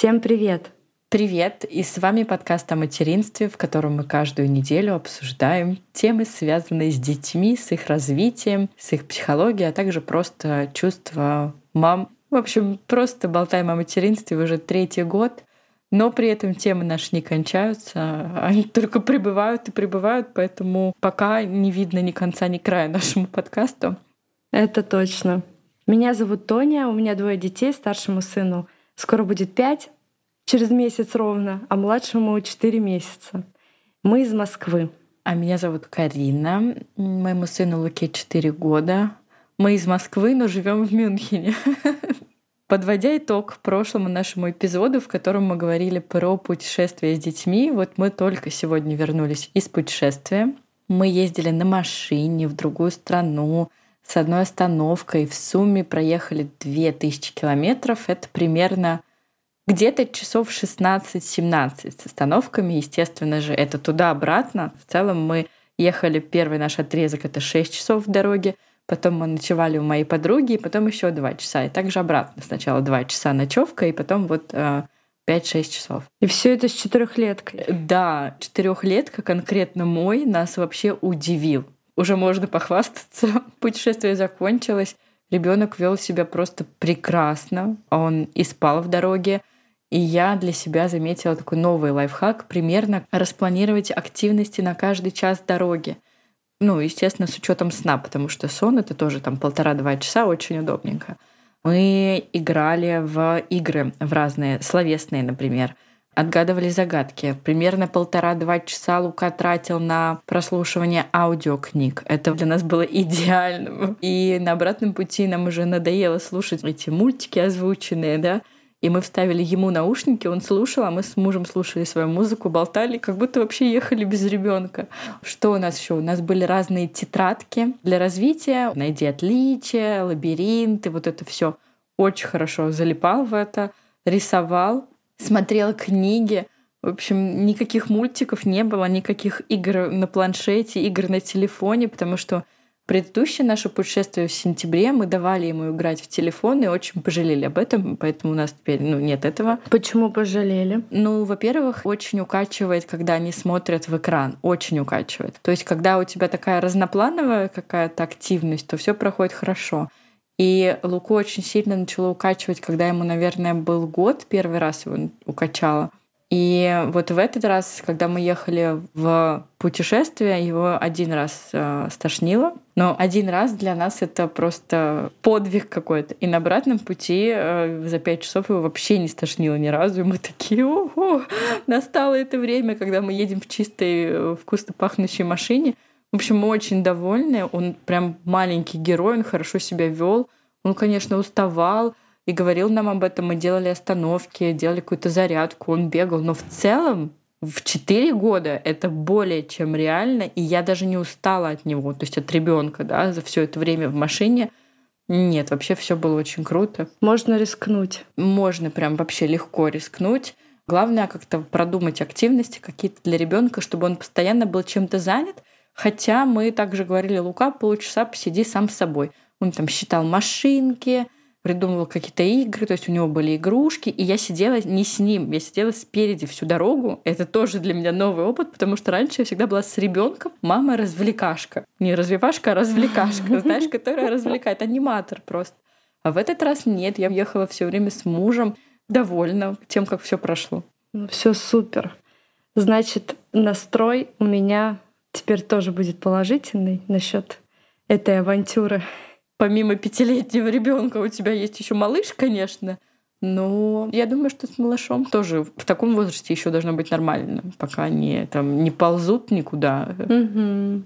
Всем привет! Привет! И с вами подкаст о материнстве, в котором мы каждую неделю обсуждаем темы, связанные с детьми, с их развитием, с их психологией, а также просто чувства мам. В общем, просто болтаем о материнстве уже третий год. Но при этом темы наши не кончаются, они только прибывают и прибывают, поэтому пока не видно ни конца, ни края нашему подкасту. Это точно. Меня зовут Тоня, у меня двое детей, старшему сыну скоро будет пять, через месяц ровно, а младшему четыре месяца. Мы из Москвы. А меня зовут Карина, моему сыну Луке 4 года. Мы из Москвы, но живем в Мюнхене. Подводя итог прошлому нашему эпизоду, в котором мы говорили про путешествия с детьми, вот мы только сегодня вернулись из путешествия. Мы ездили на машине в другую страну с одной остановкой. В сумме проехали 2000 километров. Это примерно где-то часов 16-17 с остановками. Естественно же, это туда-обратно. В целом мы ехали, первый наш отрезок — это 6 часов в дороге, Потом мы ночевали у моей подруги, и потом еще два часа. И также обратно. Сначала два часа ночевка, и потом вот 5-6 э, часов. И все это с четырехлеткой. Да, четырехлетка конкретно мой нас вообще удивил. Уже можно похвастаться. Путешествие закончилось. Ребенок вел себя просто прекрасно. Он и спал в дороге. И я для себя заметила такой новый лайфхак, примерно распланировать активности на каждый час дороги. Ну, естественно, с учетом сна, потому что сон это тоже там полтора-два часа, очень удобненько. Мы играли в игры, в разные, словесные, например. Отгадывали загадки. Примерно полтора-два часа Лука тратил на прослушивание аудиокниг. Это для нас было идеально. И на обратном пути нам уже надоело слушать эти мультики озвученные, да, и мы вставили ему наушники, он слушал, а мы с мужем слушали свою музыку, болтали, как будто вообще ехали без ребенка. Что у нас еще? У нас были разные тетрадки для развития. Найди отличия, лабиринты, вот это все. Очень хорошо залипал в это, рисовал, смотрел книги. В общем, никаких мультиков не было, никаких игр на планшете, игр на телефоне, потому что Предыдущее наше путешествие в сентябре мы давали ему играть в телефон и очень пожалели об этом, поэтому у нас теперь ну, нет этого. Почему пожалели? Ну, во-первых, очень укачивает, когда они смотрят в экран. Очень укачивает. То есть, когда у тебя такая разноплановая какая-то активность, то все проходит хорошо. И Луку очень сильно начало укачивать, когда ему, наверное, был год, первый раз его укачало. И вот в этот раз, когда мы ехали в путешествие, его один раз э, стошнило. Но один раз для нас это просто подвиг какой-то. И на обратном пути э, за пять часов его вообще не стошнило ни разу. И мы такие, ого, настало это время, когда мы едем в чистой, э, вкусно пахнущей машине. В общем, мы очень довольны. Он прям маленький герой, он хорошо себя вел. Он, конечно, уставал, и говорил нам об этом. Мы делали остановки, делали какую-то зарядку, он бегал. Но в целом в 4 года это более чем реально, и я даже не устала от него, то есть от ребенка, да, за все это время в машине. Нет, вообще все было очень круто. Можно рискнуть. Можно прям вообще легко рискнуть. Главное как-то продумать активности какие-то для ребенка, чтобы он постоянно был чем-то занят. Хотя мы также говорили, Лука, полчаса посиди сам с собой. Он там считал машинки, придумывал какие-то игры, то есть у него были игрушки, и я сидела не с ним, я сидела спереди всю дорогу. Это тоже для меня новый опыт, потому что раньше я всегда была с ребенком. Мама развлекашка. Не развивашка, а развлекашка, знаешь, которая развлекает. Аниматор просто. А в этот раз нет, я ехала все время с мужем, довольна тем, как все прошло. Ну, все супер. Значит, настрой у меня теперь тоже будет положительный насчет этой авантюры помимо пятилетнего ребенка у тебя есть еще малыш, конечно. Но я думаю, что с малышом тоже в таком возрасте еще должно быть нормально, пока они там не ползут никуда. Угу.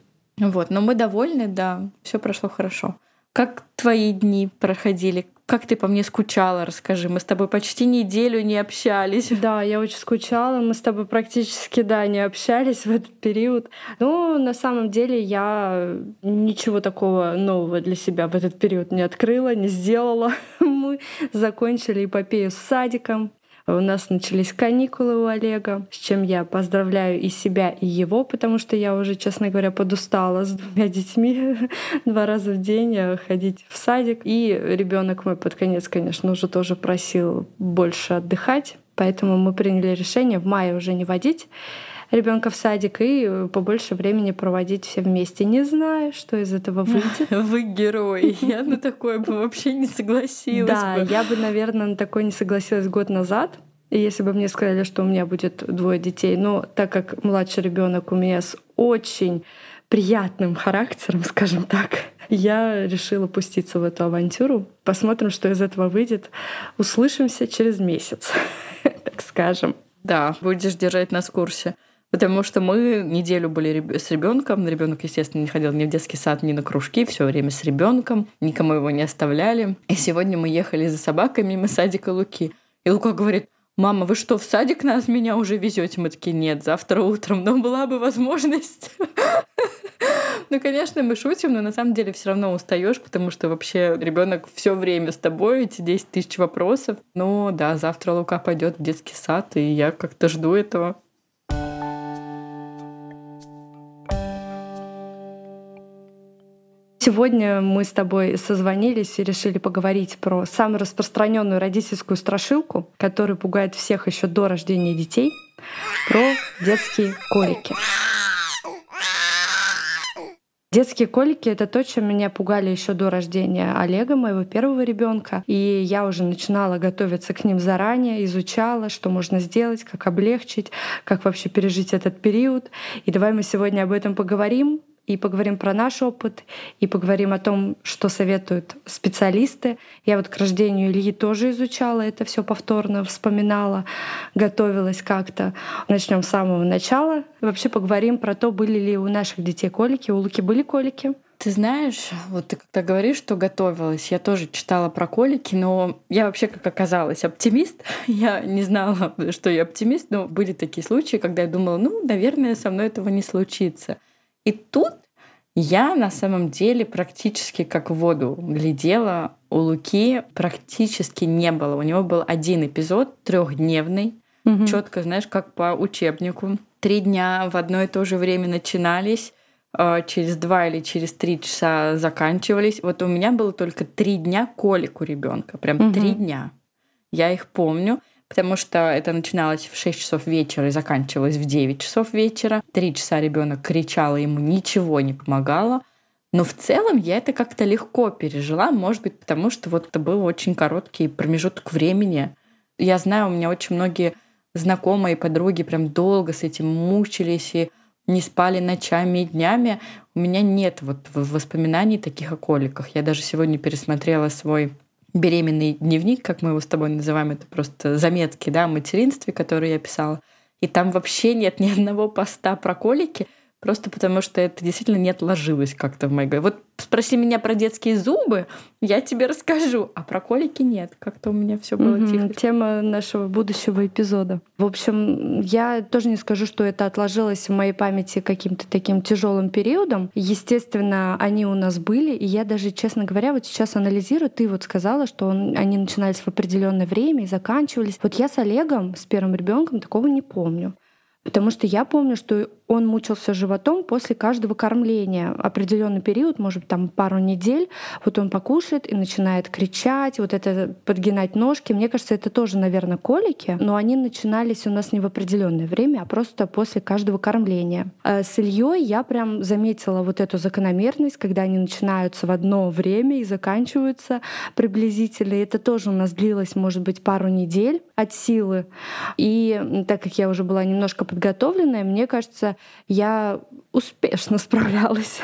Вот, но мы довольны, да, все прошло хорошо. Как твои дни проходили? Как ты по мне скучала, расскажи. Мы с тобой почти неделю не общались. Да, я очень скучала. Мы с тобой практически, да, не общались в этот период. Ну, на самом деле, я ничего такого нового для себя в этот период не открыла, не сделала. Мы закончили эпопею с садиком. У нас начались каникулы у Олега, с чем я поздравляю и себя, и его, потому что я уже, честно говоря, подустала с двумя детьми два раза в день э, ходить в садик. И ребенок мой под конец, конечно, уже тоже просил больше отдыхать Поэтому мы приняли решение в мае уже не водить ребенка в садик и побольше времени проводить все вместе. Не знаю, что из этого выйдет. Вы герой. Я на такое бы вообще не согласилась. Да, я бы, наверное, на такое не согласилась год назад. И если бы мне сказали, что у меня будет двое детей, но так как младший ребенок у меня с очень приятным характером, скажем так, я решила пуститься в эту авантюру. Посмотрим, что из этого выйдет. Услышимся через месяц, так скажем. Да, будешь держать нас в курсе. Потому что мы неделю были с ребенком. Ребенок, естественно, не ходил ни в детский сад, ни на кружки, все время с ребенком. Никому его не оставляли. И сегодня мы ехали за собакой мимо садика Луки. И Лука говорит, мама, вы что, в садик нас меня уже везете? Мы такие, нет, завтра утром, но была бы возможность. Ну, конечно, мы шутим, но на самом деле все равно устаешь, потому что вообще ребенок все время с тобой, эти 10 тысяч вопросов. Но да, завтра Лука пойдет в детский сад, и я как-то жду этого. Сегодня мы с тобой созвонились и решили поговорить про самую распространенную родительскую страшилку, которая пугает всех еще до рождения детей, про детские колики. Детские колики — это то, чем меня пугали еще до рождения Олега, моего первого ребенка. И я уже начинала готовиться к ним заранее, изучала, что можно сделать, как облегчить, как вообще пережить этот период. И давай мы сегодня об этом поговорим и поговорим про наш опыт, и поговорим о том, что советуют специалисты. Я вот к рождению Ильи тоже изучала это все повторно, вспоминала, готовилась как-то. Начнем с самого начала. Вообще поговорим про то, были ли у наших детей колики, у Луки были колики. Ты знаешь, вот ты когда говоришь, что готовилась, я тоже читала про колики, но я вообще, как оказалось, оптимист. Я не знала, что я оптимист, но были такие случаи, когда я думала, ну, наверное, со мной этого не случится. И тут я на самом деле практически как в воду глядела. У Луки практически не было. У него был один эпизод трехдневный, угу. четко, знаешь, как по учебнику. Три дня в одно и то же время начинались, а, через два или через три часа заканчивались. Вот у меня было только три дня колик у ребенка, прям угу. три дня. Я их помню потому что это начиналось в 6 часов вечера и заканчивалось в 9 часов вечера. Три часа ребенок кричал, ему ничего не помогало. Но в целом я это как-то легко пережила, может быть, потому что вот это был очень короткий промежуток времени. Я знаю, у меня очень многие знакомые подруги прям долго с этим мучились и не спали ночами и днями. У меня нет вот воспоминаний таких о коликах. Я даже сегодня пересмотрела свой беременный дневник, как мы его с тобой называем, это просто заметки да, о материнстве, которые я писала. И там вообще нет ни одного поста про колики, просто потому что это действительно не отложилось как-то в моей голове. Вот спроси меня про детские зубы, я тебе расскажу, а про колики нет. Как-то у меня все было угу, тихо. Тема нашего будущего эпизода. В общем, я тоже не скажу, что это отложилось в моей памяти каким-то таким тяжелым периодом. Естественно, они у нас были, и я даже, честно говоря, вот сейчас анализирую, ты вот сказала, что он, они начинались в определенное время и заканчивались. Вот я с Олегом, с первым ребенком, такого не помню. Потому что я помню, что он мучился животом после каждого кормления. Определенный период, может быть, там пару недель, вот он покушает и начинает кричать, вот это подгинать ножки. Мне кажется, это тоже, наверное, колики, но они начинались у нас не в определенное время, а просто после каждого кормления. А с Ильей я прям заметила вот эту закономерность, когда они начинаются в одно время и заканчиваются приблизительно. Это тоже у нас длилось, может быть, пару недель от силы. И так как я уже была немножко подготовленная, мне кажется, я успешно справлялась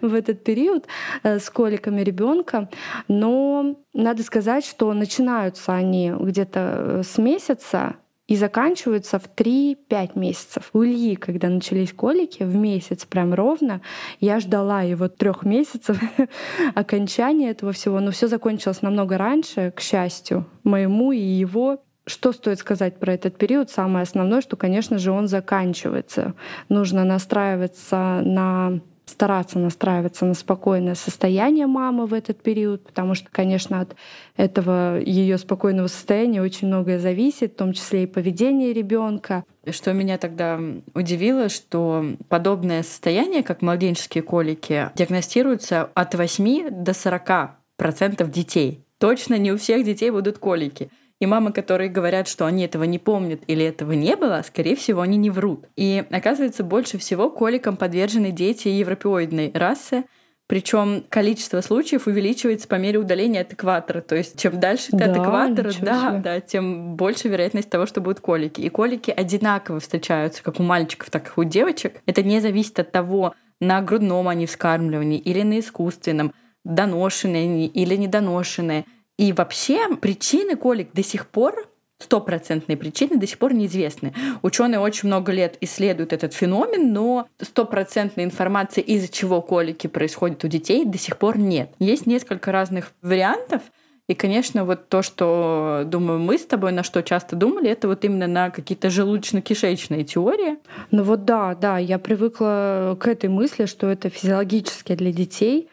в этот период э, с коликами ребенка, но надо сказать, что начинаются они где-то э, с месяца, и заканчиваются в 3-5 месяцев. У Ильи, когда начались колики, в месяц прям ровно, я ждала его трех месяцев окончания этого всего, но все закончилось намного раньше, к счастью, моему и его. Что стоит сказать про этот период? Самое основное, что, конечно же, он заканчивается. Нужно настраиваться на стараться настраиваться на спокойное состояние мамы в этот период, потому что, конечно, от этого ее спокойного состояния очень многое зависит, в том числе и поведение ребенка. Что меня тогда удивило, что подобное состояние, как младенческие колики, диагностируется от 8 до 40 процентов детей. Точно не у всех детей будут колики. И мамы, которые говорят, что они этого не помнят или этого не было, скорее всего, они не врут. И оказывается, больше всего коликам подвержены дети европеоидной расы, причем количество случаев увеличивается по мере удаления от экватора. То есть чем дальше ты да, от экватора, да, да, тем больше вероятность того, что будут колики. И колики одинаково встречаются как у мальчиков, так и у девочек. Это не зависит от того, на грудном они вскармливании или на искусственном, доношенные они или недоношенные. И вообще причины колик до сих пор стопроцентные причины до сих пор неизвестны. Ученые очень много лет исследуют этот феномен, но стопроцентной информации, из-за чего колики происходят у детей, до сих пор нет. Есть несколько разных вариантов, и, конечно, вот то, что, думаю, мы с тобой на что часто думали, это вот именно на какие-то желудочно-кишечные теории. Ну вот да, да, я привыкла к этой мысли, что это физиологически для детей,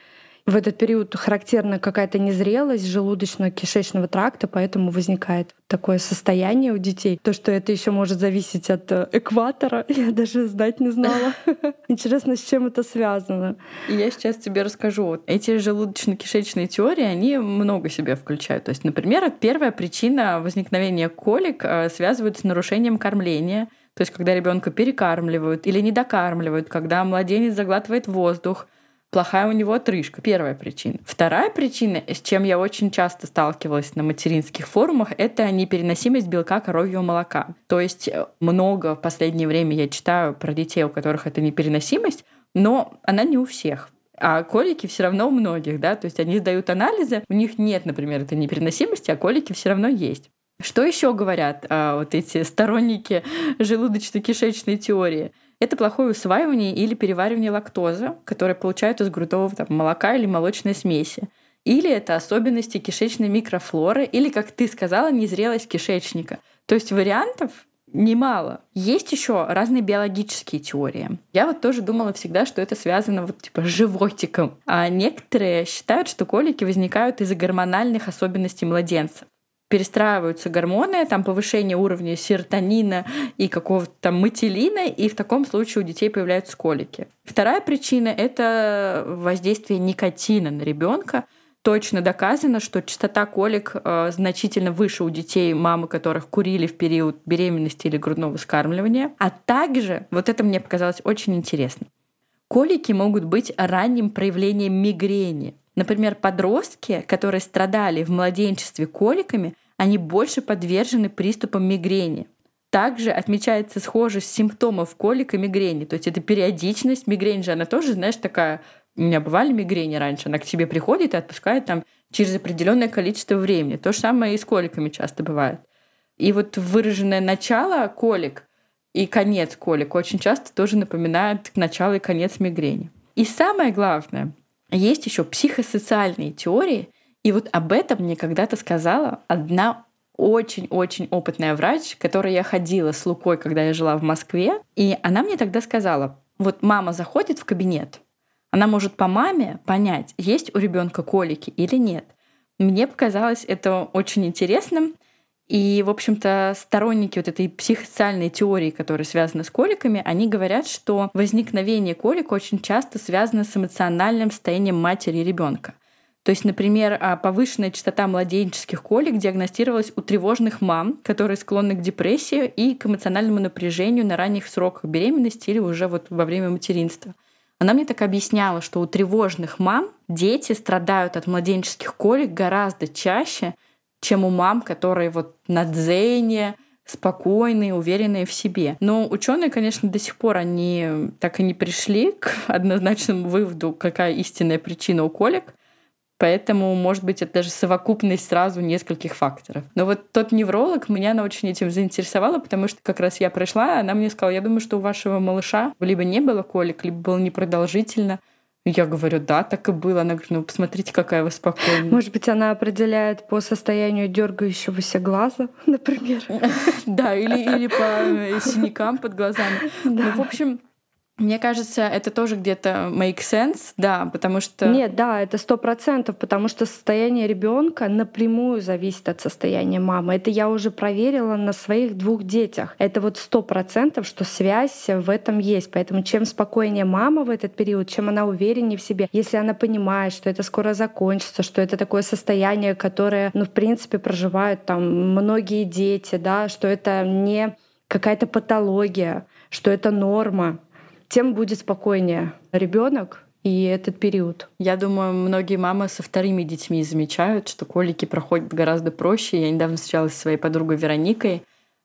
в этот период характерна какая-то незрелость желудочно-кишечного тракта, поэтому возникает такое состояние у детей. То, что это еще может зависеть от э, экватора, я даже знать не знала. Интересно, с чем это связано. Я сейчас тебе расскажу. Эти желудочно-кишечные теории, они много себя включают. То есть, например, первая причина возникновения колик э, связывают с нарушением кормления. То есть, когда ребенка перекармливают или недокармливают, когда младенец заглатывает воздух, плохая у него отрыжка. Первая причина. Вторая причина, с чем я очень часто сталкивалась на материнских форумах, это непереносимость белка коровьего молока. То есть э, много в последнее время я читаю про детей, у которых это непереносимость, но она не у всех. А колики все равно у многих, да, то есть они сдают анализы, у них нет, например, этой непереносимости, а колики все равно есть. Что еще говорят а, вот эти сторонники желудочно-кишечной теории? Это плохое усваивание или переваривание лактозы, которое получают из грудового там, молока или молочной смеси. Или это особенности кишечной микрофлоры, или, как ты сказала, незрелость кишечника. То есть вариантов немало. Есть еще разные биологические теории. Я вот тоже думала всегда, что это связано вот типа с животиком. А некоторые считают, что колики возникают из-за гормональных особенностей младенцев перестраиваются гормоны, там повышение уровня серотонина и какого-то там матилина, и в таком случае у детей появляются колики. Вторая причина — это воздействие никотина на ребенка. Точно доказано, что частота колик э, значительно выше у детей, мамы которых курили в период беременности или грудного вскармливания. А также, вот это мне показалось очень интересно, колики могут быть ранним проявлением мигрени. Например, подростки, которые страдали в младенчестве коликами, они больше подвержены приступам мигрени. Также отмечается схожесть симптомов колика мигрени. То есть это периодичность. Мигрень же, она тоже, знаешь, такая... У меня бывали мигрени раньше. Она к тебе приходит и отпускает там через определенное количество времени. То же самое и с коликами часто бывает. И вот выраженное начало колик и конец колик очень часто тоже напоминают начало и конец мигрени. И самое главное, есть еще психосоциальные теории, и вот об этом мне когда-то сказала одна очень-очень опытная врач, которой я ходила с Лукой, когда я жила в Москве. И она мне тогда сказала, вот мама заходит в кабинет, она может по маме понять, есть у ребенка колики или нет. Мне показалось это очень интересным, и, в общем-то, сторонники вот этой психосоциальной теории, которая связана с коликами, они говорят, что возникновение колик очень часто связано с эмоциональным состоянием матери и ребенка. То есть, например, а, повышенная частота младенческих колик диагностировалась у тревожных мам, которые склонны к депрессии и к эмоциональному напряжению на ранних сроках беременности или уже вот во время материнства. Она мне так объясняла, что у тревожных мам дети страдают от младенческих колик гораздо чаще, чем у мам, которые вот на дзене, спокойные, уверенные в себе. Но ученые, конечно, до сих пор они так и не пришли к однозначному выводу, какая истинная причина у колик. Поэтому, может быть, это даже совокупность сразу нескольких факторов. Но вот тот невролог, меня она очень этим заинтересовала, потому что как раз я пришла, она мне сказала, я думаю, что у вашего малыша либо не было колик, либо было непродолжительно. Я говорю, да, так и было. Она говорит, ну посмотрите, какая вы спокойная. Может быть, она определяет по состоянию дергающегося глаза, например. Да, или, или по синякам под глазами. Ну, в общем, Мне кажется, это тоже где-то make sense, да, потому что... Нет, да, это сто процентов, потому что состояние ребенка напрямую зависит от состояния мамы. Это я уже проверила на своих двух детях. Это вот сто процентов, что связь в этом есть. Поэтому чем спокойнее мама в этот период, чем она увереннее в себе, если она понимает, что это скоро закончится, что это такое состояние, которое, ну, в принципе, проживают там многие дети, да, что это не какая-то патология, что это норма, тем будет спокойнее ребенок и этот период. Я думаю, многие мамы со вторыми детьми замечают, что колики проходят гораздо проще. Я недавно встречалась со своей подругой Вероникой.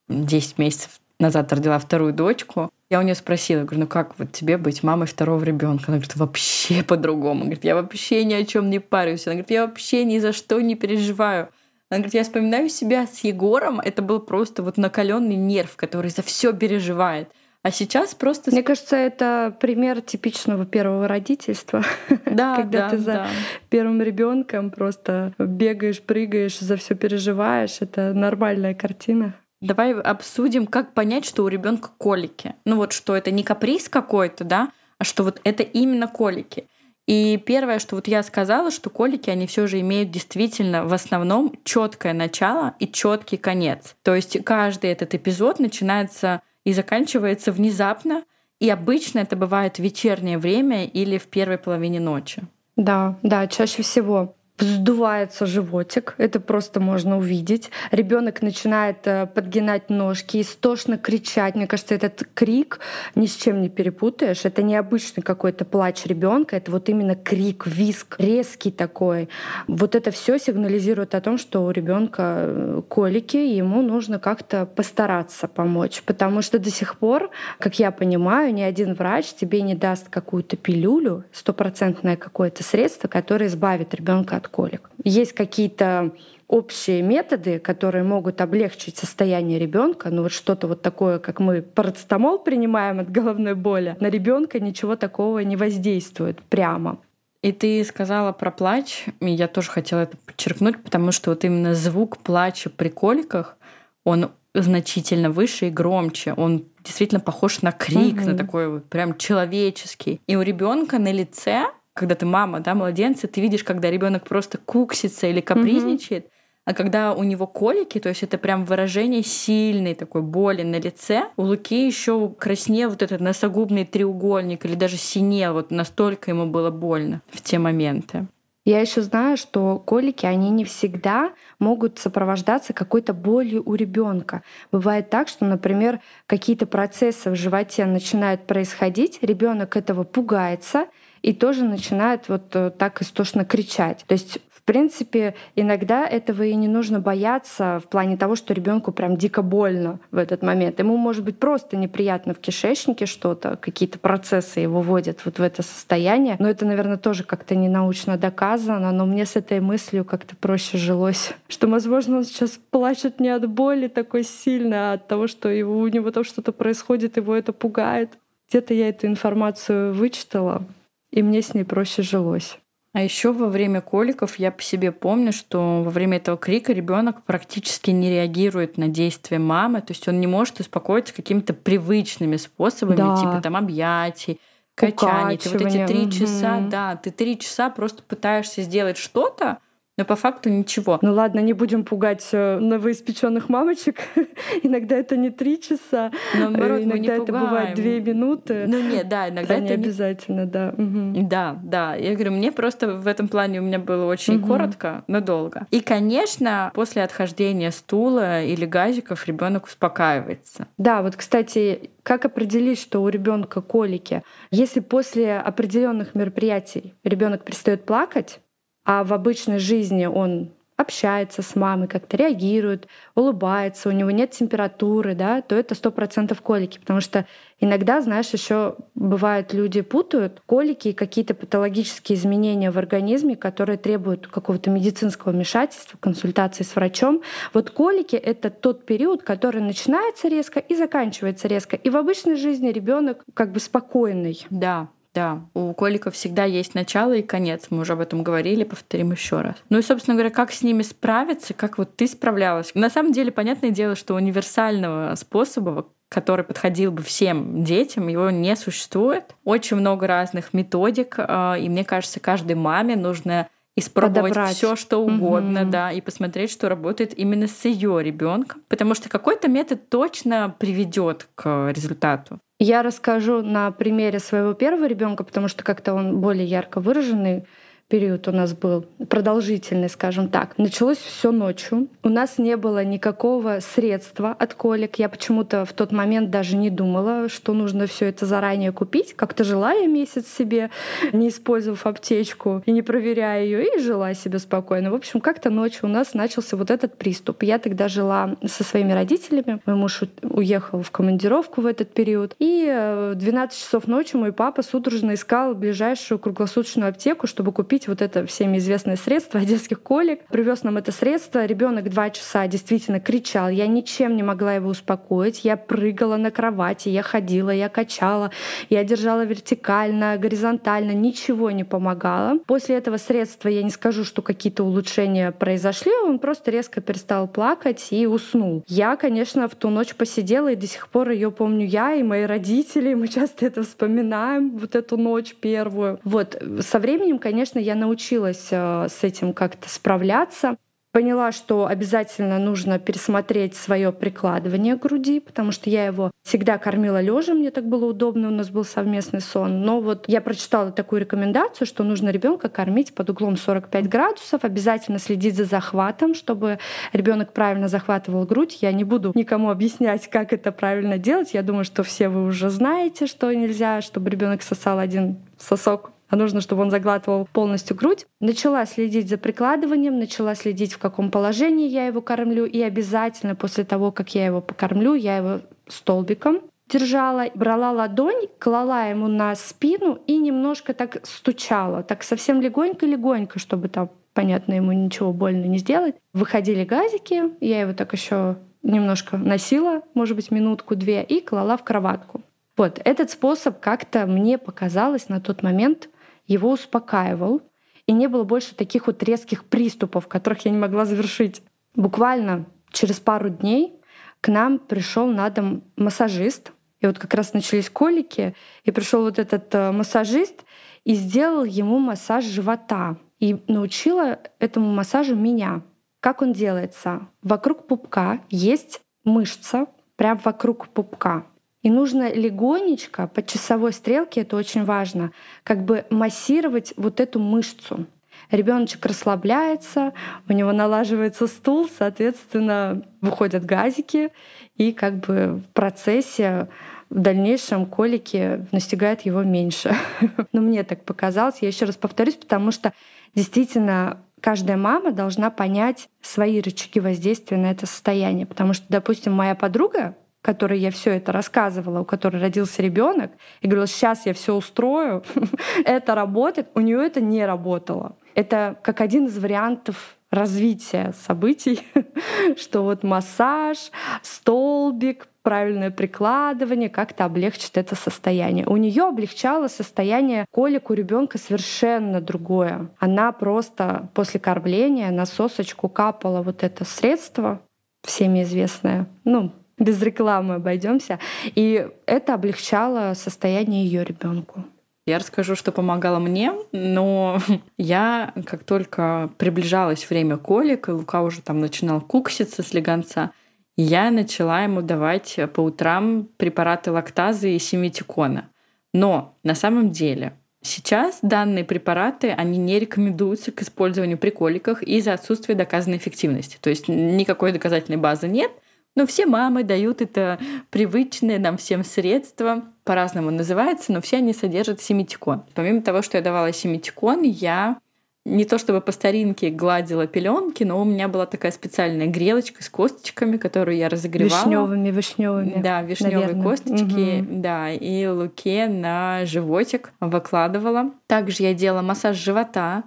10 месяцев назад родила вторую дочку. Я у нее спросила, говорю, ну как вот тебе быть мамой второго ребенка? Она говорит, вообще по-другому. Говорит, я вообще ни о чем не парюсь. Она говорит, я вообще ни за что не переживаю. Она говорит, я вспоминаю себя с Егором, это был просто вот накаленный нерв, который за все переживает. А сейчас просто... Мне кажется, это пример типичного первого родительства. Да, Когда да, ты за да. первым ребенком просто бегаешь, прыгаешь, за все переживаешь. Это нормальная картина. Давай обсудим, как понять, что у ребенка колики. Ну вот, что это не каприз какой-то, да, а что вот это именно колики. И первое, что вот я сказала, что колики, они все же имеют действительно в основном четкое начало и четкий конец. То есть каждый этот эпизод начинается и заканчивается внезапно, и обычно это бывает в вечернее время или в первой половине ночи. Да, да, чаще всего вздувается животик, это просто можно увидеть. Ребенок начинает э, подгинать ножки, истошно кричать. Мне кажется, этот крик ни с чем не перепутаешь. Это не обычный какой-то плач ребенка, это вот именно крик, виск, резкий такой. Вот это все сигнализирует о том, что у ребенка э, колики, и ему нужно как-то постараться помочь. Потому что до сих пор, как я понимаю, ни один врач тебе не даст какую-то пилюлю, стопроцентное какое-то средство, которое избавит ребенка от колик. Есть какие-то общие методы, которые могут облегчить состояние ребенка, ну вот что-то вот такое, как мы парацетамол принимаем от головной боли, на ребенка ничего такого не воздействует прямо. И ты сказала про плач, и я тоже хотела это подчеркнуть, потому что вот именно звук плача при коликах, он значительно выше и громче. Он действительно похож на крик, угу. на такой вот прям человеческий. И у ребенка на лице когда ты мама, да, младенца, ты видишь, когда ребенок просто куксится или капризничает, mm-hmm. а когда у него колики, то есть это прям выражение сильной такой боли на лице, у Луки еще краснел вот этот носогубный треугольник или даже синел, вот настолько ему было больно в те моменты. Я еще знаю, что колики, они не всегда могут сопровождаться какой-то болью у ребенка. Бывает так, что, например, какие-то процессы в животе начинают происходить, ребенок этого пугается, и тоже начинает вот э, так истошно кричать. То есть в принципе, иногда этого и не нужно бояться в плане того, что ребенку прям дико больно в этот момент. Ему может быть просто неприятно в кишечнике что-то, какие-то процессы его вводят вот в это состояние. Но это, наверное, тоже как-то не научно доказано, но мне с этой мыслью как-то проще жилось, что, возможно, он сейчас плачет не от боли такой сильно, а от того, что его, у него там что-то происходит, его это пугает. Где-то я эту информацию вычитала, и мне с ней проще жилось. А еще во время коликов я по себе помню, что во время этого крика ребенок практически не реагирует на действия мамы, то есть он не может успокоиться какими-то привычными способами, да. типа там объятий, качаний. Ты вот эти три часа, да, ты три часа просто пытаешься сделать что-то, но по факту ничего. Ну ладно, не будем пугать э, новоиспеченных мамочек. иногда это не три часа, но, наоборот, иногда это бывает две минуты. Ну нет, да, иногда это, это не обязательно, да. Угу. Да, да. Я говорю, мне просто в этом плане у меня было очень угу. коротко, но долго. И, конечно, после отхождения стула или газиков ребенок успокаивается. Да, вот, кстати, как определить, что у ребенка колики? Если после определенных мероприятий ребенок перестает плакать, а в обычной жизни он общается с мамой, как-то реагирует, улыбается, у него нет температуры, да, то это сто процентов колики, потому что иногда, знаешь, еще бывает люди путают колики и какие-то патологические изменения в организме, которые требуют какого-то медицинского вмешательства, консультации с врачом. Вот колики это тот период, который начинается резко и заканчивается резко, и в обычной жизни ребенок как бы спокойный. Да, да, у коликов всегда есть начало и конец. Мы уже об этом говорили, повторим еще раз. Ну и, собственно говоря, как с ними справиться, как вот ты справлялась? На самом деле, понятное дело, что универсального способа который подходил бы всем детям, его не существует. Очень много разных методик, а, и мне кажется, каждой маме нужно испробовать все, что угодно, угу. да, и посмотреть, что работает именно с ее ребенком, потому что какой-то метод точно приведет к результату. Я расскажу на примере своего первого ребенка, потому что как-то он более ярко выраженный период у нас был продолжительный, скажем так. Началось все ночью. У нас не было никакого средства от колик. Я почему-то в тот момент даже не думала, что нужно все это заранее купить. Как-то жила я месяц себе, не использовав аптечку и не проверяя ее, и жила себе спокойно. В общем, как-то ночью у нас начался вот этот приступ. Я тогда жила со своими родителями. Мой муж уехал в командировку в этот период. И в 12 часов ночи мой папа судорожно искал ближайшую круглосуточную аптеку, чтобы купить купить вот это всеми известное средство детских колик. Привез нам это средство. Ребенок два часа действительно кричал. Я ничем не могла его успокоить. Я прыгала на кровати, я ходила, я качала, я держала вертикально, горизонтально. Ничего не помогало. После этого средства я не скажу, что какие-то улучшения произошли. Он просто резко перестал плакать и уснул. Я, конечно, в ту ночь посидела, и до сих пор ее помню я и мои родители. Мы часто это вспоминаем, вот эту ночь первую. Вот. Со временем, конечно, я я научилась э, с этим как-то справляться. Поняла, что обязательно нужно пересмотреть свое прикладывание груди, потому что я его всегда кормила лежа, мне так было удобно, у нас был совместный сон. Но вот я прочитала такую рекомендацию, что нужно ребенка кормить под углом 45 градусов, обязательно следить за захватом, чтобы ребенок правильно захватывал грудь. Я не буду никому объяснять, как это правильно делать. Я думаю, что все вы уже знаете, что нельзя, чтобы ребенок сосал один сосок а нужно, чтобы он заглатывал полностью грудь. Начала следить за прикладыванием, начала следить, в каком положении я его кормлю, и обязательно после того, как я его покормлю, я его столбиком держала, брала ладонь, клала ему на спину и немножко так стучала, так совсем легонько-легонько, чтобы там, понятно, ему ничего больно не сделать. Выходили газики, я его так еще немножко носила, может быть, минутку-две, и клала в кроватку. Вот этот способ как-то мне показалось на тот момент его успокаивал, и не было больше таких вот резких приступов, которых я не могла завершить. Буквально через пару дней к нам пришел на дом массажист, и вот как раз начались колики, и пришел вот этот э, массажист и сделал ему массаж живота. И научила этому массажу меня. Как он делается? Вокруг пупка есть мышца, прям вокруг пупка. И нужно легонечко по часовой стрелке, это очень важно, как бы массировать вот эту мышцу. Ребеночек расслабляется, у него налаживается стул, соответственно, выходят газики, и как бы в процессе в дальнейшем колики настигают его меньше. Но мне так показалось. Я еще раз повторюсь, потому что действительно каждая мама должна понять свои рычаги воздействия на это состояние. Потому что, допустим, моя подруга которой я все это рассказывала, у которой родился ребенок, и говорила, сейчас я все устрою, это работает, у нее это не работало. Это как один из вариантов развития событий, что вот массаж, столбик, правильное прикладывание как-то облегчит это состояние. У нее облегчало состояние колик у ребенка совершенно другое. Она просто после кормления на сосочку капала вот это средство, всеми известное, ну, без рекламы обойдемся. И это облегчало состояние ее ребенку. Я расскажу, что помогало мне, но я, как только приближалось время колик, и Лука уже там начинал кукситься с легонца, я начала ему давать по утрам препараты лактазы и семитикона. Но на самом деле Сейчас данные препараты, они не рекомендуются к использованию при коликах из-за отсутствия доказанной эффективности. То есть никакой доказательной базы нет, но все мамы дают это привычное нам всем средство, по-разному называется, но все они содержат семитикон. Помимо того, что я давала семитикон, я не то чтобы по старинке гладила пеленки, но у меня была такая специальная грелочка с косточками, которую я разогревала. Вишневыми, вишневыми. Да, вишневые косточки, угу. да, и луке на животик выкладывала. Также я делала массаж живота.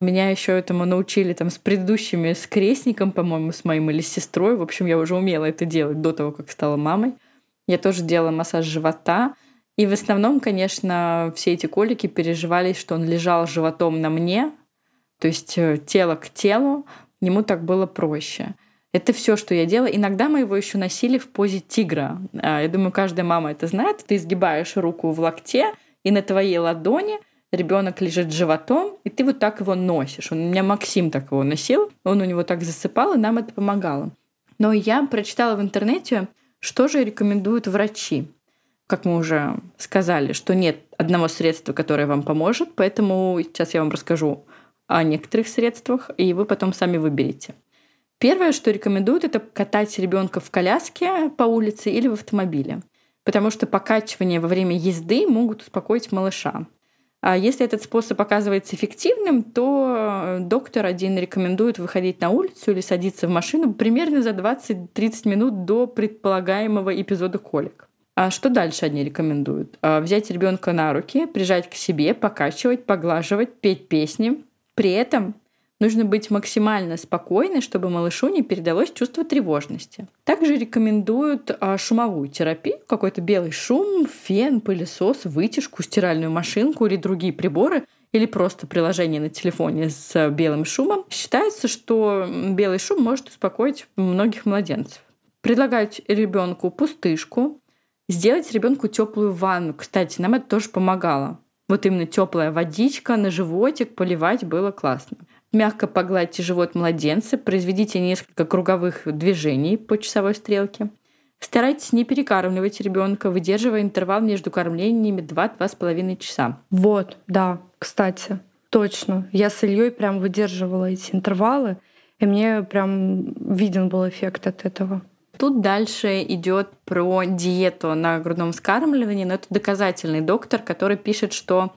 Меня еще этому научили там с предыдущими, с крестником, по-моему, с моим или с сестрой. В общем, я уже умела это делать до того, как стала мамой. Я тоже делала массаж живота. И в основном, конечно, все эти колики переживались, что он лежал животом на мне, то есть э, тело к телу, ему так было проще. Это все, что я делала. Иногда мы его еще носили в позе тигра. А, я думаю, каждая мама это знает. Ты изгибаешь руку в локте, и на твоей ладони ребенок лежит животом, и ты вот так его носишь. Он, у меня Максим так его носил, он у него так засыпал, и нам это помогало. Но я прочитала в интернете, что же рекомендуют врачи. Как мы уже сказали, что нет одного средства, которое вам поможет, поэтому сейчас я вам расскажу о некоторых средствах, и вы потом сами выберете. Первое, что рекомендуют, это катать ребенка в коляске по улице или в автомобиле, потому что покачивания во время езды могут успокоить малыша. А если этот способ оказывается эффективным, то доктор один рекомендует выходить на улицу или садиться в машину примерно за 20-30 минут до предполагаемого эпизода колик. А что дальше они рекомендуют? А взять ребенка на руки, прижать к себе, покачивать, поглаживать, петь песни. При этом нужно быть максимально спокойной, чтобы малышу не передалось чувство тревожности. Также рекомендуют а, шумовую терапию, какой-то белый шум, фен, пылесос, вытяжку, стиральную машинку или другие приборы, или просто приложение на телефоне с белым шумом. Считается, что белый шум может успокоить многих младенцев. Предлагают ребенку пустышку, Сделать ребенку теплую ванну. Кстати, нам это тоже помогало. Вот именно теплая водичка на животик поливать было классно. Мягко погладьте живот младенца, произведите несколько круговых движений по часовой стрелке. Старайтесь не перекармливать ребенка, выдерживая интервал между кормлениями 2-2,5 часа. Вот, да, кстати, точно. Я с Ильей прям выдерживала эти интервалы, и мне прям виден был эффект от этого. Тут дальше идет про диету на грудном вскармливании, но это доказательный доктор, который пишет, что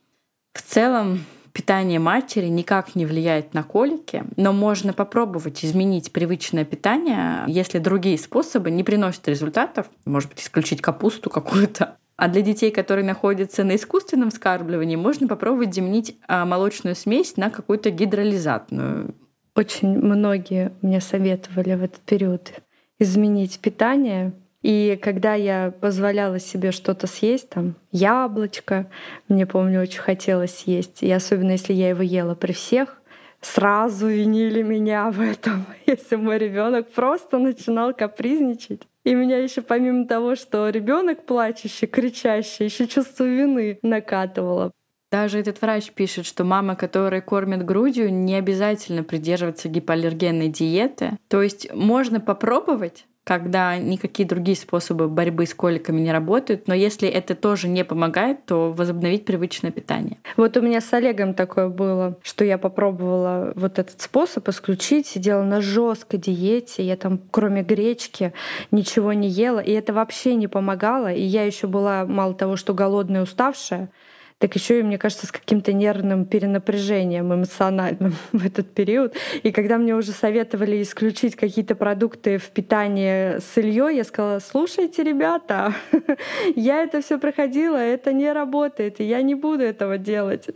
в целом питание матери никак не влияет на колики, но можно попробовать изменить привычное питание, если другие способы не приносят результатов. Может быть, исключить капусту какую-то. А для детей, которые находятся на искусственном вскармливании, можно попробовать заменить а, молочную смесь на какую-то гидролизатную. Очень многие мне советовали в этот период изменить питание. И когда я позволяла себе что-то съесть, там яблочко, мне помню, очень хотелось съесть, и особенно если я его ела при всех, сразу винили меня в этом, если мой ребенок просто начинал капризничать. И меня еще помимо того, что ребенок плачущий, кричащий, еще чувство вины накатывало. Даже этот врач пишет, что мама, которая кормит грудью, не обязательно придерживаться гипоаллергенной диеты. То есть можно попробовать, когда никакие другие способы борьбы с коликами не работают, но если это тоже не помогает, то возобновить привычное питание. Вот у меня с Олегом такое было, что я попробовала вот этот способ исключить, сидела на жесткой диете, я там кроме гречки ничего не ела, и это вообще не помогало, и я еще была мало того, что голодная, уставшая, так еще и, мне кажется, с каким-то нервным перенапряжением эмоциональным в этот период. И когда мне уже советовали исключить какие-то продукты в питании с Ильей, я сказала, слушайте, ребята, я это все проходила, это не работает, и я не буду этого делать.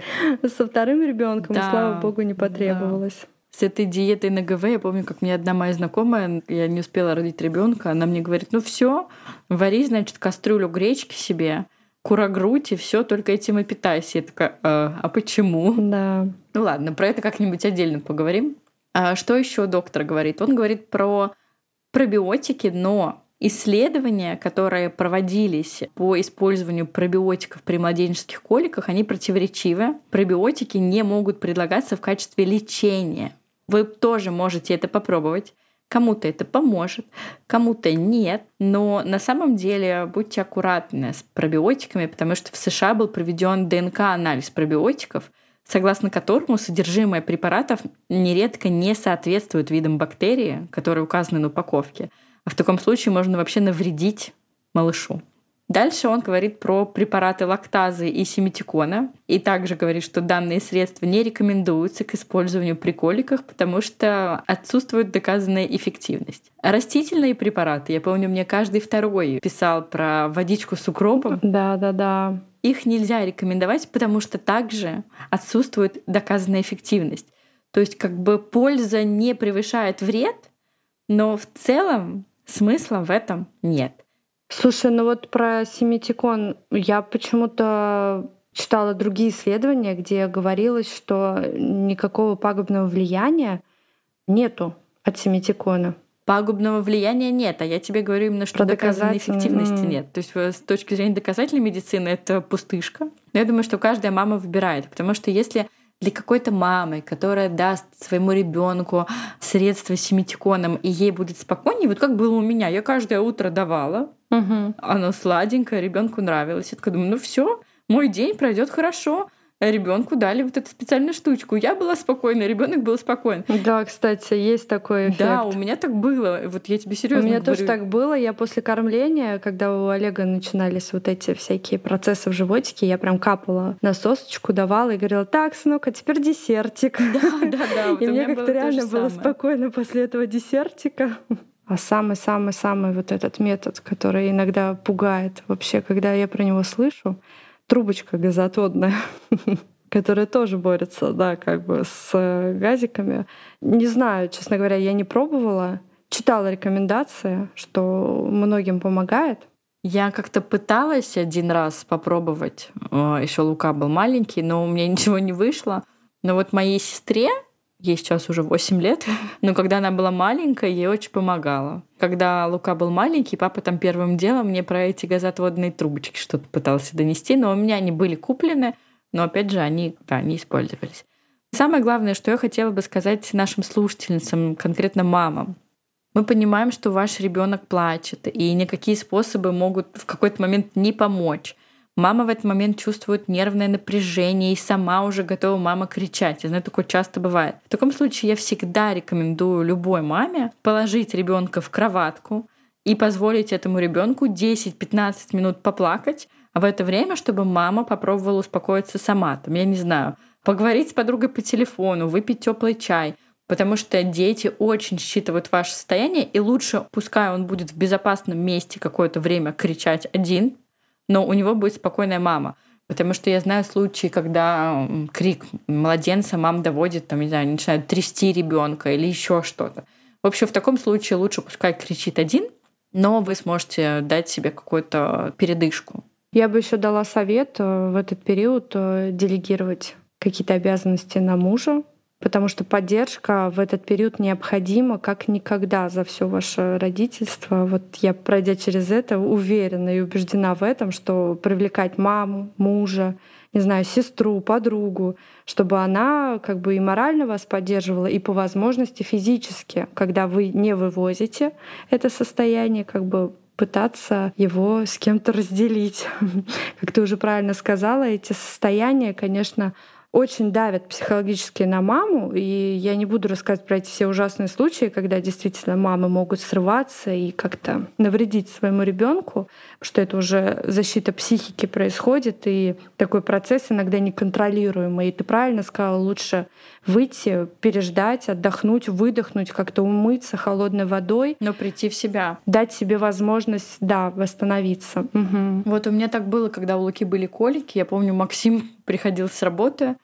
Со вторым ребенком, да, слава богу, не потребовалось. Да с этой диетой на ГВ, я помню, как мне одна моя знакомая, я не успела родить ребенка, она мне говорит, ну все, вари, значит, кастрюлю гречки себе, курогрудь и все, только этим и питайся. Я такая, а, а почему? Да. Ну ладно, про это как-нибудь отдельно поговорим. А что еще доктор говорит? Он говорит про пробиотики, но исследования, которые проводились по использованию пробиотиков при младенческих коликах, они противоречивы. Пробиотики не могут предлагаться в качестве лечения. Вы тоже можете это попробовать. Кому-то это поможет, кому-то нет. Но на самом деле будьте аккуратны с пробиотиками, потому что в США был проведен ДНК-анализ пробиотиков, согласно которому содержимое препаратов нередко не соответствует видам бактерии, которые указаны на упаковке. А в таком случае можно вообще навредить малышу. Дальше он говорит про препараты лактазы и семитикона. И также говорит, что данные средства не рекомендуются к использованию при коликах, потому что отсутствует доказанная эффективность. растительные препараты, я помню, мне каждый второй писал про водичку с укропом. Да, да, да. Их нельзя рекомендовать, потому что также отсутствует доказанная эффективность. То есть как бы польза не превышает вред, но в целом смысла в этом нет. Слушай, ну вот про семитикон я почему-то читала другие исследования, где говорилось, что никакого пагубного влияния нету от семитикона. пагубного влияния нет, а я тебе говорю именно, что Про доказанной доказательно- эффективности нет. То есть э, с точки зрения доказательной медицины это пустышка. Но я думаю, что каждая мама выбирает, потому что если для какой-то мамы, которая даст своему ребенку средства с семитиконом, и ей будет спокойнее, вот как было у меня, я каждое утро давала, Мгм. оно сладенькое, ребенку нравилось. Я такая думаю, ну все, мой день пройдет хорошо. Ребенку дали вот эту специальную штучку. Я была спокойна, ребенок был спокоен. Да, кстати, есть такой эффект. Да, у меня так было. Вот я тебе серьезно У меня говорю. тоже так было. Я после кормления, когда у Олега начинались вот эти всякие процессы в животике, я прям капала на сосочку, давала и говорила, так, сынок, а теперь десертик. Да, да, да. вот И мне как-то то реально было спокойно после этого десертика. А самый-самый-самый вот этот метод, который иногда пугает вообще, когда я про него слышу, трубочка газоотводная, которая тоже борется, да, как бы с э, газиками. Не знаю, честно говоря, я не пробовала. Читала рекомендации, что многим помогает. Я как-то пыталась один раз попробовать. Еще Лука был маленький, но у меня ничего не вышло. Но вот моей сестре, ей сейчас уже 8 лет, но когда она была маленькая, ей очень помогало. Когда Лука был маленький, папа там первым делом мне про эти газоотводные трубочки что-то пытался донести, но у меня они были куплены, но опять же они, да, не использовались. Самое главное, что я хотела бы сказать нашим слушательницам, конкретно мамам, мы понимаем, что ваш ребенок плачет, и никакие способы могут в какой-то момент не помочь. Мама в этот момент чувствует нервное напряжение и сама уже готова мама кричать. Я знаю, такое часто бывает. В таком случае я всегда рекомендую любой маме положить ребенка в кроватку и позволить этому ребенку 10-15 минут поплакать, а в это время, чтобы мама попробовала успокоиться сама. Там, я не знаю, поговорить с подругой по телефону, выпить теплый чай, Потому что дети очень считывают ваше состояние, и лучше, пускай он будет в безопасном месте какое-то время кричать один, но у него будет спокойная мама. Потому что я знаю случаи, когда крик младенца мам доводит, там, не знаю, начинают трясти ребенка или еще что-то. В общем, в таком случае лучше пускай кричит один, но вы сможете дать себе какую-то передышку. Я бы еще дала совет э, в этот период э, делегировать какие-то обязанности на мужа, потому что поддержка в этот период необходима как никогда за все ваше родительство. Вот я, пройдя через это, уверена и убеждена в этом, что привлекать маму, мужа, не знаю, сестру, подругу, чтобы она как бы и морально вас поддерживала, и по возможности физически, когда вы не вывозите это состояние, как бы пытаться его с кем-то разделить. Как ты уже правильно сказала, эти состояния, конечно, очень давят психологически на маму, и я не буду рассказывать про эти все ужасные случаи, когда действительно мамы могут срываться и как-то навредить своему ребенку, что это уже защита психики происходит, и такой процесс иногда неконтролируемый. И ты правильно сказала, лучше выйти, переждать, отдохнуть, выдохнуть, как-то умыться холодной водой, Но прийти в себя. дать себе возможность, да, восстановиться. Мгм. Вот у меня так было, когда у Луки были колики. Я помню, Максим приходил с работы,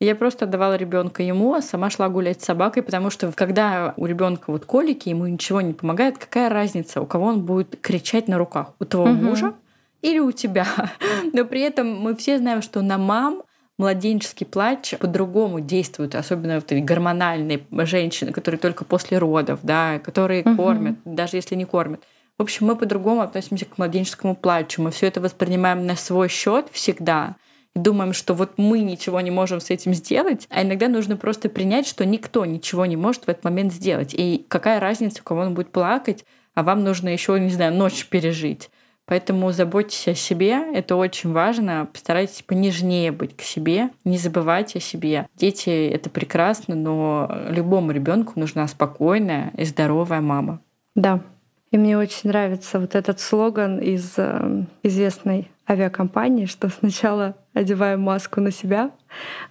я просто отдавала ребенка ему, а сама шла гулять с собакой, потому что когда у ребенка вот колики, ему ничего не помогает, какая разница, у кого он будет кричать на руках? У твоего Мгм. мужа или у тебя? Но при этом мы все знаем, что на мам младенческий плач по-другому действует, особенно вот гормональные женщины, которые только после родов, да, которые Мгм. кормят, даже если не кормят. В общем, мы по-другому относимся к младенческому плачу. Мы все это воспринимаем на свой счет всегда. И думаем, что вот мы ничего не можем с этим сделать, а иногда нужно просто принять, что никто ничего не может в этот момент сделать. И какая разница, у кого он будет плакать, а вам нужно еще, не знаю, ночь пережить. Поэтому заботьтесь о себе, это очень важно. Постарайтесь понежнее быть к себе, не забывайте о себе. Дети — это прекрасно, но любому ребенку нужна спокойная и здоровая мама. Да. И мне очень нравится вот этот слоган из э, известной авиакомпании, что сначала одеваем маску на себя,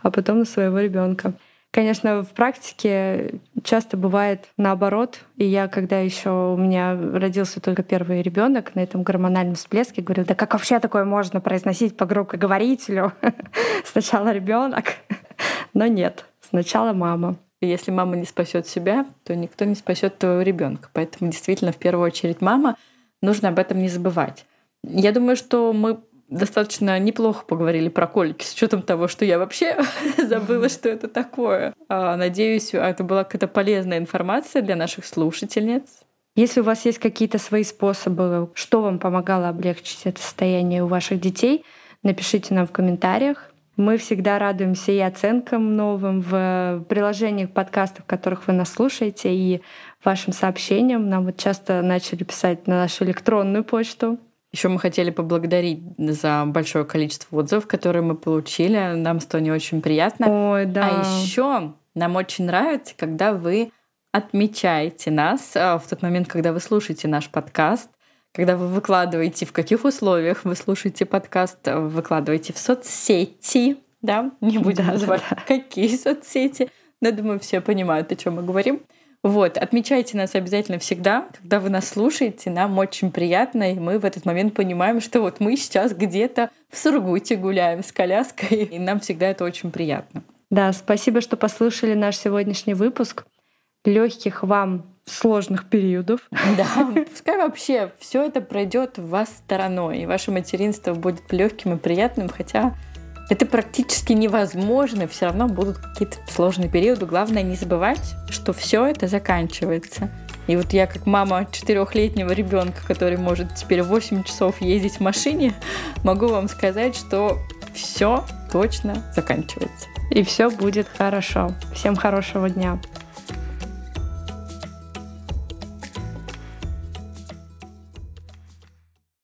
а потом на своего ребенка. Конечно, в практике часто бывает наоборот. И я, когда еще у меня родился только первый ребенок на этом гормональном всплеске, говорю, да как вообще такое можно произносить по громкоговорителю? Сначала ребенок, но нет, сначала мама. Если мама не спасет себя, то никто не спасет твоего ребенка. Поэтому действительно в первую очередь мама. Нужно об этом не забывать. Я думаю, что мы достаточно неплохо поговорили про колики, с учетом того, что я вообще забыла, что это такое. А, Надеюсь, это была какая-то полезная информация для наших слушательниц. Если у вас есть какие-то свои способы, что вам помогало облегчить это состояние у ваших детей, напишите нам в комментариях. Мы всегда радуемся и оценкам новым в приложениях подкастов, в которых вы нас слушаете, и вашим сообщениям. Нам вот часто начали писать на нашу электронную почту. Еще мы хотели поблагодарить за большое количество отзывов, которые мы получили. Нам с Тони очень приятно. Ой, да. А еще нам очень нравится, когда вы отмечаете нас а, в тот момент, когда вы слушаете наш подкаст когда вы выкладываете, в каких условиях вы слушаете подкаст, выкладываете в соцсети, да, не будем да, называть, да. какие соцсети, но думаю, все понимают, о чем мы говорим. Вот, отмечайте нас обязательно всегда, когда вы нас слушаете, нам очень приятно, и мы в этот момент понимаем, что вот мы сейчас где-то в Сургуте гуляем с коляской, и нам всегда это очень приятно. Да, спасибо, что послушали наш сегодняшний выпуск. Легких вам сложных периодов. Да, пускай вообще все это пройдет вас стороной, и ваше материнство будет легким и приятным, хотя это практически невозможно, все равно будут какие-то сложные периоды. Главное не забывать, что все это заканчивается. И вот я как мама четырехлетнего ребенка, который может теперь 8 часов ездить в машине, могу вам сказать, что все точно заканчивается. И все будет хорошо. Всем хорошего дня.